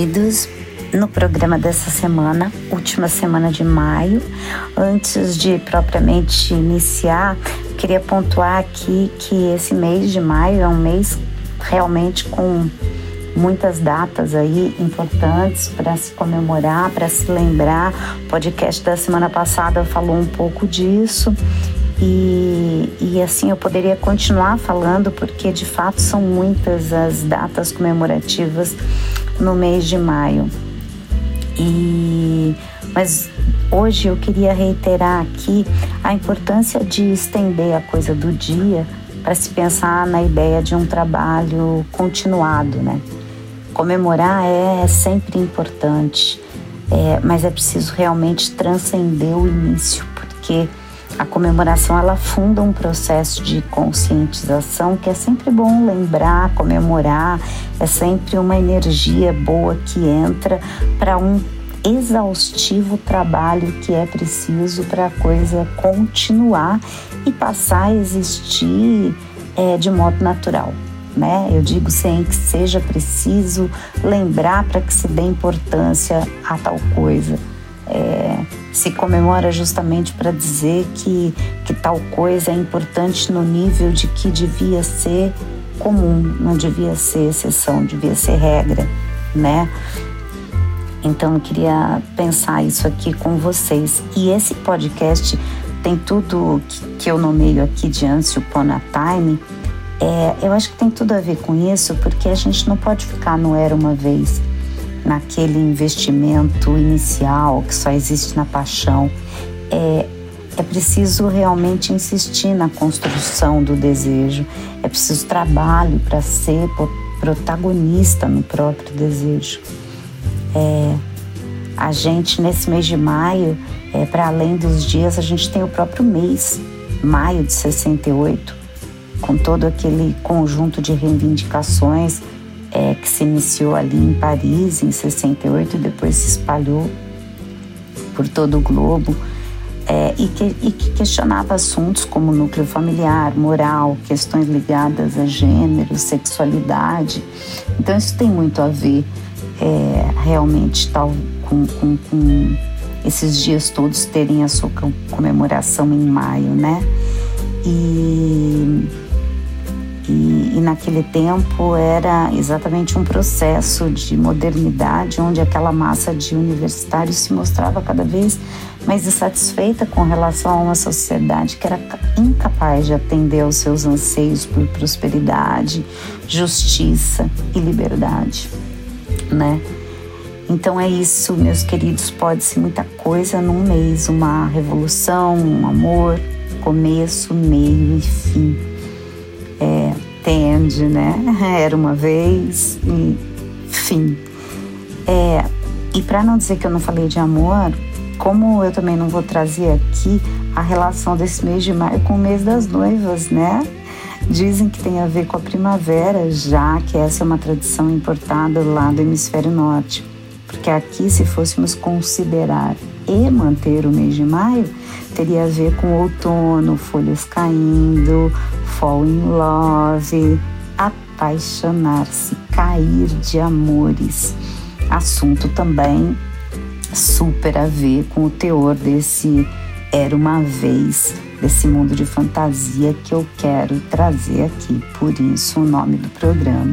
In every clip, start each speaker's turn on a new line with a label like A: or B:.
A: queridos, no programa dessa semana, última semana de maio. Antes de propriamente iniciar, queria pontuar aqui que esse mês de maio é um mês realmente com muitas datas aí importantes para se comemorar, para se lembrar. O podcast da semana passada falou um pouco disso. E, e assim eu poderia continuar falando, porque de fato são muitas as datas comemorativas no mês de maio. E mas hoje eu queria reiterar aqui a importância de estender a coisa do dia para se pensar na ideia de um trabalho continuado, né? Comemorar é sempre importante, é, mas é preciso realmente transcender o início, porque a comemoração ela funda um processo de conscientização que é sempre bom lembrar, comemorar, é sempre uma energia boa que entra para um exaustivo trabalho que é preciso para a coisa continuar e passar a existir é, de modo natural. Né? Eu digo sem que seja preciso lembrar para que se dê importância a tal coisa. É, se comemora justamente para dizer que, que tal coisa é importante no nível de que devia ser comum, não devia ser exceção, devia ser regra, né? Então eu queria pensar isso aqui com vocês. E esse podcast tem tudo que, que eu nomeio aqui de Once Upon a Time. É, eu acho que tem tudo a ver com isso, porque a gente não pode ficar no era uma vez naquele investimento inicial que só existe na paixão. É, é preciso realmente insistir na construção do desejo, é preciso trabalho para ser protagonista no próprio desejo. É, a gente, nesse mês de maio, é, para além dos dias, a gente tem o próprio mês, maio de 68, com todo aquele conjunto de reivindicações é, que se iniciou ali em Paris em 68 e depois se espalhou por todo o globo é, e, que, e, que, questionava assuntos como núcleo familiar, moral, questões ligadas a gênero, sexualidade. Então isso tem muito a ver é, realmente tal com, com, com esses dias todos terem a sua comemoração em maio, né? E e, e, naquele tempo era exatamente um processo de modernidade, onde aquela massa de universitários se mostrava cada vez mais insatisfeita com relação a uma sociedade que era incapaz de atender aos seus anseios por prosperidade, justiça e liberdade, né? Então é isso, meus queridos, pode ser muita coisa num mês, uma revolução, um amor, começo, meio e fim é, tende, né? Era uma vez e fim. É, e para não dizer que eu não falei de amor, como eu também não vou trazer aqui a relação desse mês de maio com o mês das noivas, né? Dizem que tem a ver com a primavera, já que essa é uma tradição importada lá do hemisfério norte. Porque aqui, se fôssemos considerar e manter o mês de maio, teria a ver com outono, folhas caindo, fall in love, apaixonar-se, cair de amores. Assunto também super a ver com o teor desse Era uma Vez, desse mundo de fantasia que eu quero trazer aqui. Por isso o nome do programa,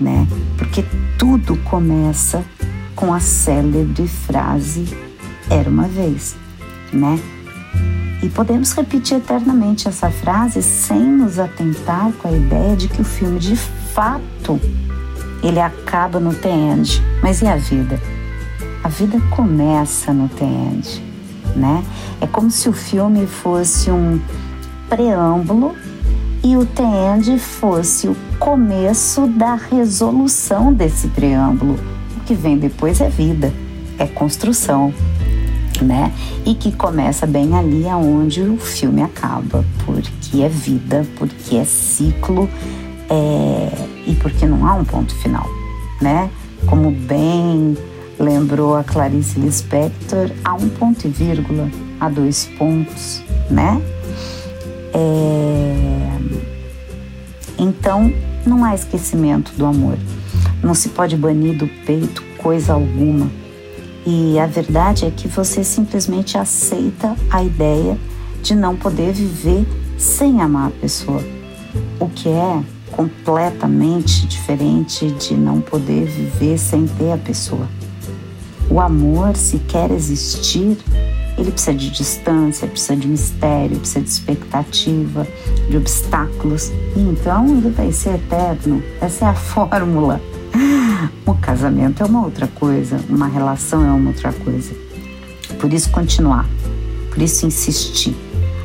A: né? Porque tudo começa com a célebre frase Era uma Vez, né? E podemos repetir eternamente essa frase sem nos atentar com a ideia de que o filme de fato ele acaba no The End. Mas e a vida? A vida começa no The End, né? É como se o filme fosse um preâmbulo e o The End fosse o começo da resolução desse preâmbulo. O que vem depois é vida, é construção, né? E que começa bem ali aonde o filme acaba, porque é vida, porque é ciclo é, e porque não há um ponto final, né? Como bem lembrou a Clarice Lispector, há um ponto e vírgula, há dois pontos, né? É... Então, não há esquecimento do amor. Não se pode banir do peito coisa alguma. E a verdade é que você simplesmente aceita a ideia de não poder viver sem amar a pessoa, o que é completamente diferente de não poder viver sem ter a pessoa. O amor, se quer existir, ele precisa de distância, precisa de mistério, precisa de expectativa, de obstáculos. E então ele vai ser eterno. Essa é a fórmula. O casamento é uma outra coisa, uma relação é uma outra coisa. Por isso continuar, por isso insistir.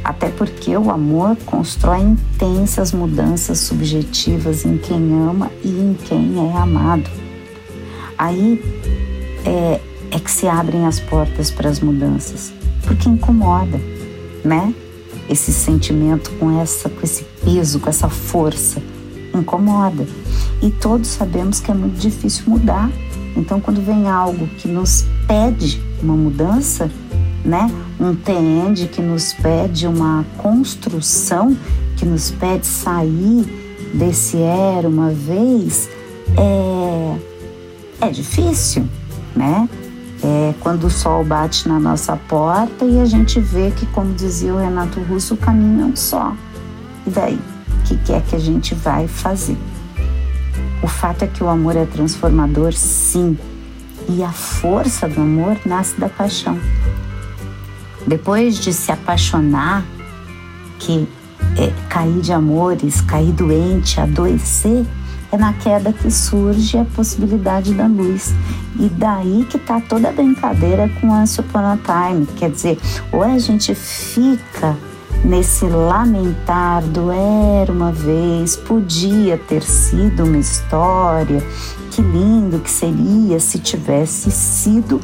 A: Até porque o amor constrói intensas mudanças subjetivas em quem ama e em quem é amado. Aí é, é que se abrem as portas para as mudanças porque incomoda, né? Esse sentimento com essa com esse peso, com essa força, incomoda. E todos sabemos que é muito difícil mudar. Então, quando vem algo que nos pede uma mudança, né? Um TEND que nos pede uma construção, que nos pede sair desse era uma vez, é, é difícil, né? é, quando o sol bate na nossa porta e a gente vê que, como dizia o Renato Russo, o caminho é um só. E daí? O que, que é que a gente vai fazer? O fato é que o amor é transformador, sim. E a força do amor nasce da paixão. Depois de se apaixonar, que é, cair de amores, cair doente, adoecer, é na queda que surge a possibilidade da luz. E daí que tá toda a brincadeira com Once Upon a Time. Quer dizer, ou a gente fica nesse lamentar do era uma vez, podia ter sido uma história, que lindo que seria se tivesse sido,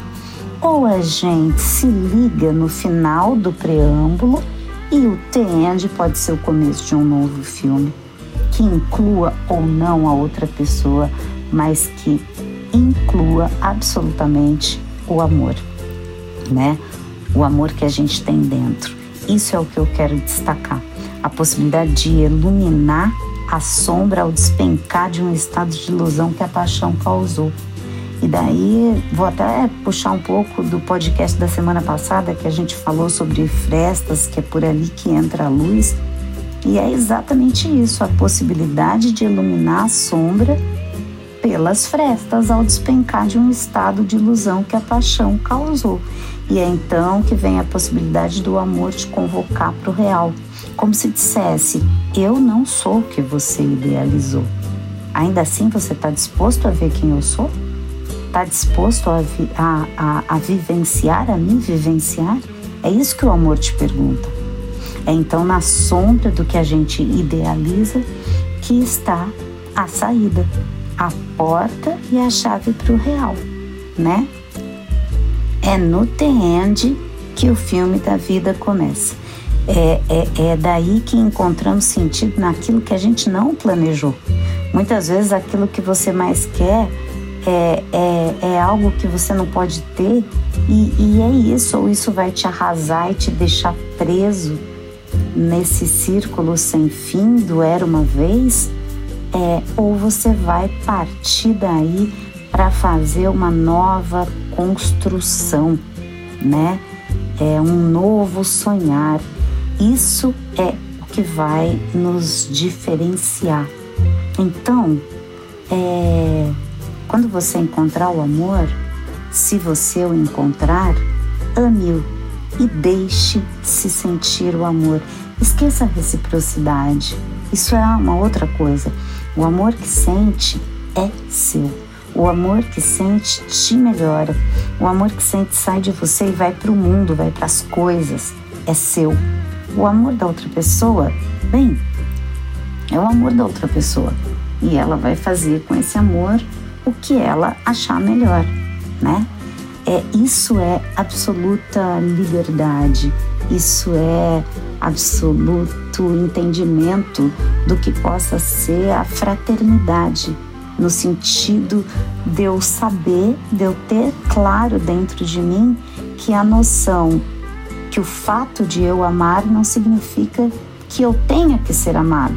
A: ou a gente se liga no final do preâmbulo e o The End pode ser o começo de um novo filme que inclua ou não a outra pessoa, mas que inclua absolutamente o amor, né? O amor que a gente tem dentro. Isso é o que eu quero destacar. A possibilidade de iluminar a sombra ao despencar de um estado de ilusão que a paixão causou. E daí vou até puxar um pouco do podcast da semana passada que a gente falou sobre frestas, que é por ali que entra a luz. E é exatamente isso, a possibilidade de iluminar a sombra pelas frestas ao despencar de um estado de ilusão que a paixão causou. E é então que vem a possibilidade do amor te convocar para o real, como se dissesse: Eu não sou o que você idealizou. Ainda assim, você está disposto a ver quem eu sou? Está disposto a, vi a, a, a vivenciar, a me vivenciar? É isso que o amor te pergunta. É então na sombra do que a gente idealiza que está a saída, a porta e a chave para o real, né? É no The End que o filme da vida começa. É, é, é daí que encontramos sentido naquilo que a gente não planejou. Muitas vezes aquilo que você mais quer é, é, é, algo que você não pode ter e, e, é isso, ou isso vai te arrasar e te deixar preso nesse círculo sem fim do era uma vez, é, ou você vai partir daí para fazer uma nova construção, né? É um novo sonhar. Isso é o que vai nos diferenciar. Então, é, quando você encontrar o amor, se você o encontrar, ame-o e deixe se sentir o amor. Esqueça a reciprocidade. Isso é uma outra coisa. O amor que sente é seu. O amor que sente te melhora. O amor que sente sai de você e vai para o mundo, vai para as coisas. É seu. O amor da outra pessoa, bem, é o amor da outra pessoa. E ela vai fazer com esse amor o que ela achar melhor, né? É, isso é absoluta liberdade, isso é absoluto entendimento do que possa ser a fraternidade, no sentido de eu saber, de eu ter claro dentro de mim que a noção que o fato de eu amar não significa que eu tenha que ser amado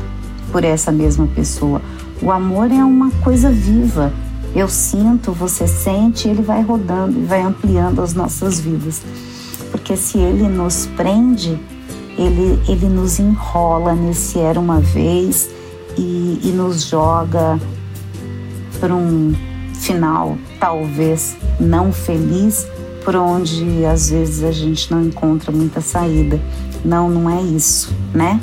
A: por essa mesma pessoa. O amor é uma coisa viva, Eu sinto, você sente, ele vai rodando e vai ampliando as nossas vidas. Porque se ele nos prende, ele, ele nos enrola nesse era uma vez e, e nos joga para um final talvez não feliz, por onde às vezes a gente não encontra muita saída. Não, não é isso, né?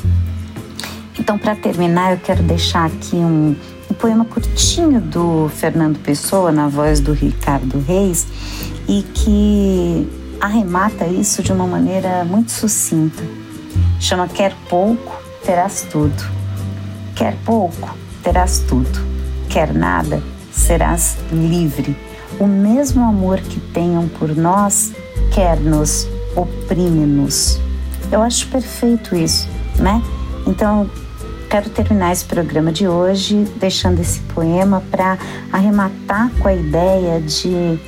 A: Então, para terminar, eu quero deixar aqui um, um poema curtinho do Fernando Pessoa, na voz do Ricardo Reis, e que arremata isso de uma maneira muito sucinta. Chama Quer pouco, terás tudo. Quer pouco, terás tudo. Quer nada, serás livre. O mesmo amor que tenham por nós quer-nos, oprime-nos. Eu acho perfeito isso, né? Então, quero terminar esse programa de hoje deixando esse poema para arrematar com a ideia de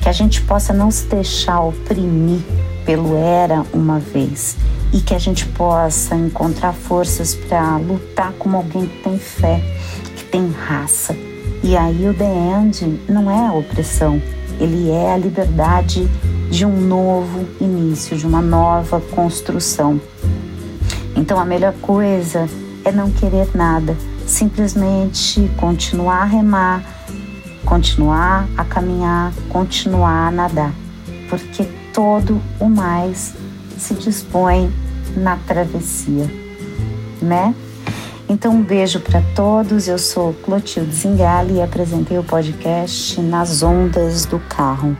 A: que a gente possa não se deixar oprimir pelo era uma vez e que a gente possa encontrar forças para lutar como alguém que tem fé, que tem raça. E aí o The End não é a opressão, ele é a liberdade de um novo início, de uma nova construção. Então a melhor coisa é não querer nada, simplesmente continuar a remar, continuar a caminhar, continuar a nadar, porque todo o mais se dispõe na travessia, né? Então, um beijo para todos. Eu sou Clotilde Zingali e apresentei o podcast Nas Ondas do Carro.